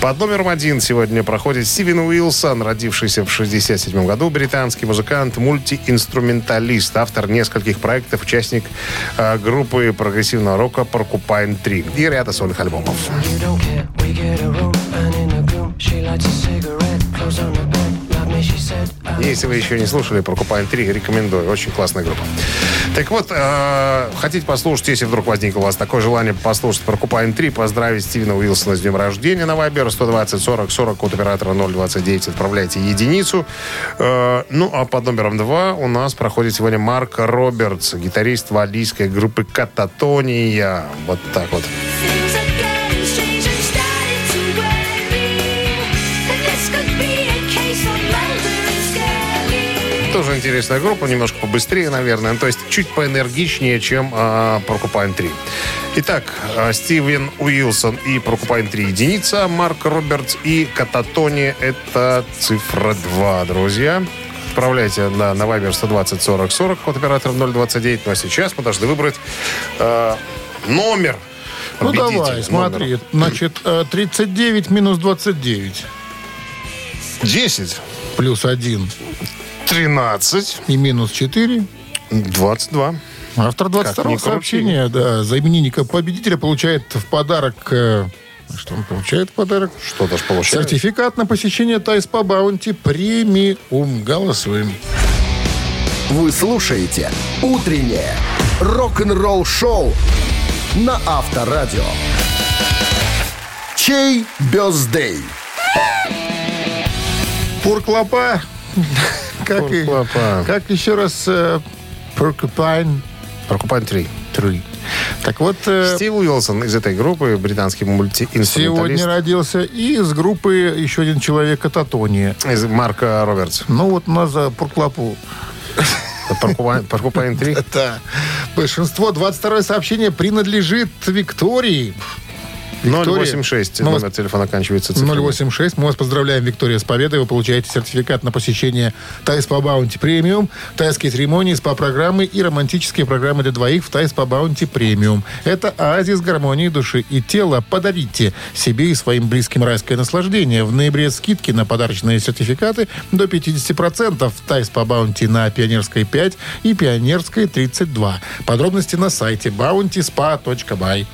Под номером один сегодня проходит Стивен Уилсон, родившийся в 67 году, британский музыкант, мультиинструменталист, автор нескольких проектов, участник э, группы прогрессивного рока Porcupine 3 и ряда сольных альбомов. Если вы еще не слушали Porcupine 3, рекомендую. Очень классная группа. Так вот, э, хотите послушать, если вдруг возникло у вас такое желание послушать Porcupine 3, поздравить Стивена Уилсона с днем рождения на Viber 120 40 40, код оператора 029, отправляйте единицу. Э, ну, а под номером 2 у нас проходит сегодня Марк Робертс, гитарист валийской группы Кататония. Вот так вот. Тоже интересная группа, немножко побыстрее, наверное. Ну, То есть чуть поэнергичнее, чем э, Porcupine 3. Итак, э, Стивен Уилсон и Porcupine 3 единица, Марк Робертс и Кататони это цифра 2, друзья. Отправляйте на, на Viber 120 40 40 от оператора 029. Ну а сейчас мы должны выбрать э, номер. Ну давай, смотри. номер. Значит, э, 39 минус 29 10, плюс 1 13, и минус 4. 22. Автор 22 ни крути. сообщения, да, за именинника победителя получает в подарок... э, что он получает в подарок? Что даже получается? Сертификат на посещение Тайс по Баунти премиум. Голосуем. Вы слушаете «Утреннее рок-н-ролл-шоу» на Авторадио. Чей бездей? Пурклопа. Как, и- как еще раз э, Porcupine Porcupine 3. 3. Так вот, э, Стив Уилсон из этой группы, британский мультиинструменталист. сегодня родился и из группы еще один человек Кататония. Из Марка Робертс. Ну вот у нас за. Porcupine, Porcupine 3. Да. Большинство, 22 сообщение принадлежит Виктории. Виктория. 086, Ну, номер телефона оканчивается цифрой. 086. Мы вас поздравляем, Виктория, с победой. Вы получаете сертификат на посещение Thai Spa Bounty премиум, тайские церемонии, СПА-программы и романтические программы для двоих в Thai Spa Bounty премиум. Это оазис гармонии души и тела. Подарите себе и своим близким райское наслаждение. В ноябре скидки на подарочные сертификаты до 50%. Thai Spa Bounty на Пионерской 5 и Пионерской 32. Подробности на сайте bountyspa.by.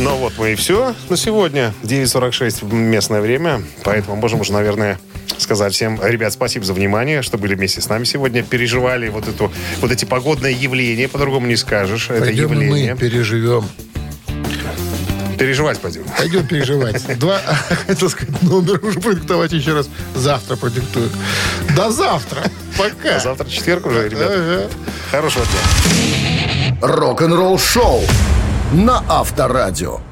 Ну вот мы и все на сегодня. 9.46 местное время. Поэтому можем уже, наверное, сказать всем, ребят, спасибо за внимание, что были вместе с нами сегодня, переживали вот, эту, вот эти погодные явления, по-другому не скажешь. Это Пойдем и явление. мы переживем. Переживать пойдем. Пойдем переживать. Два, хотел сказать, номер уже продиктовать еще раз. Завтра продиктую. До завтра. Пока. А завтра четверг уже, ребята. Ага. Хорошего дня. Рок-н-ролл шоу на Авторадио.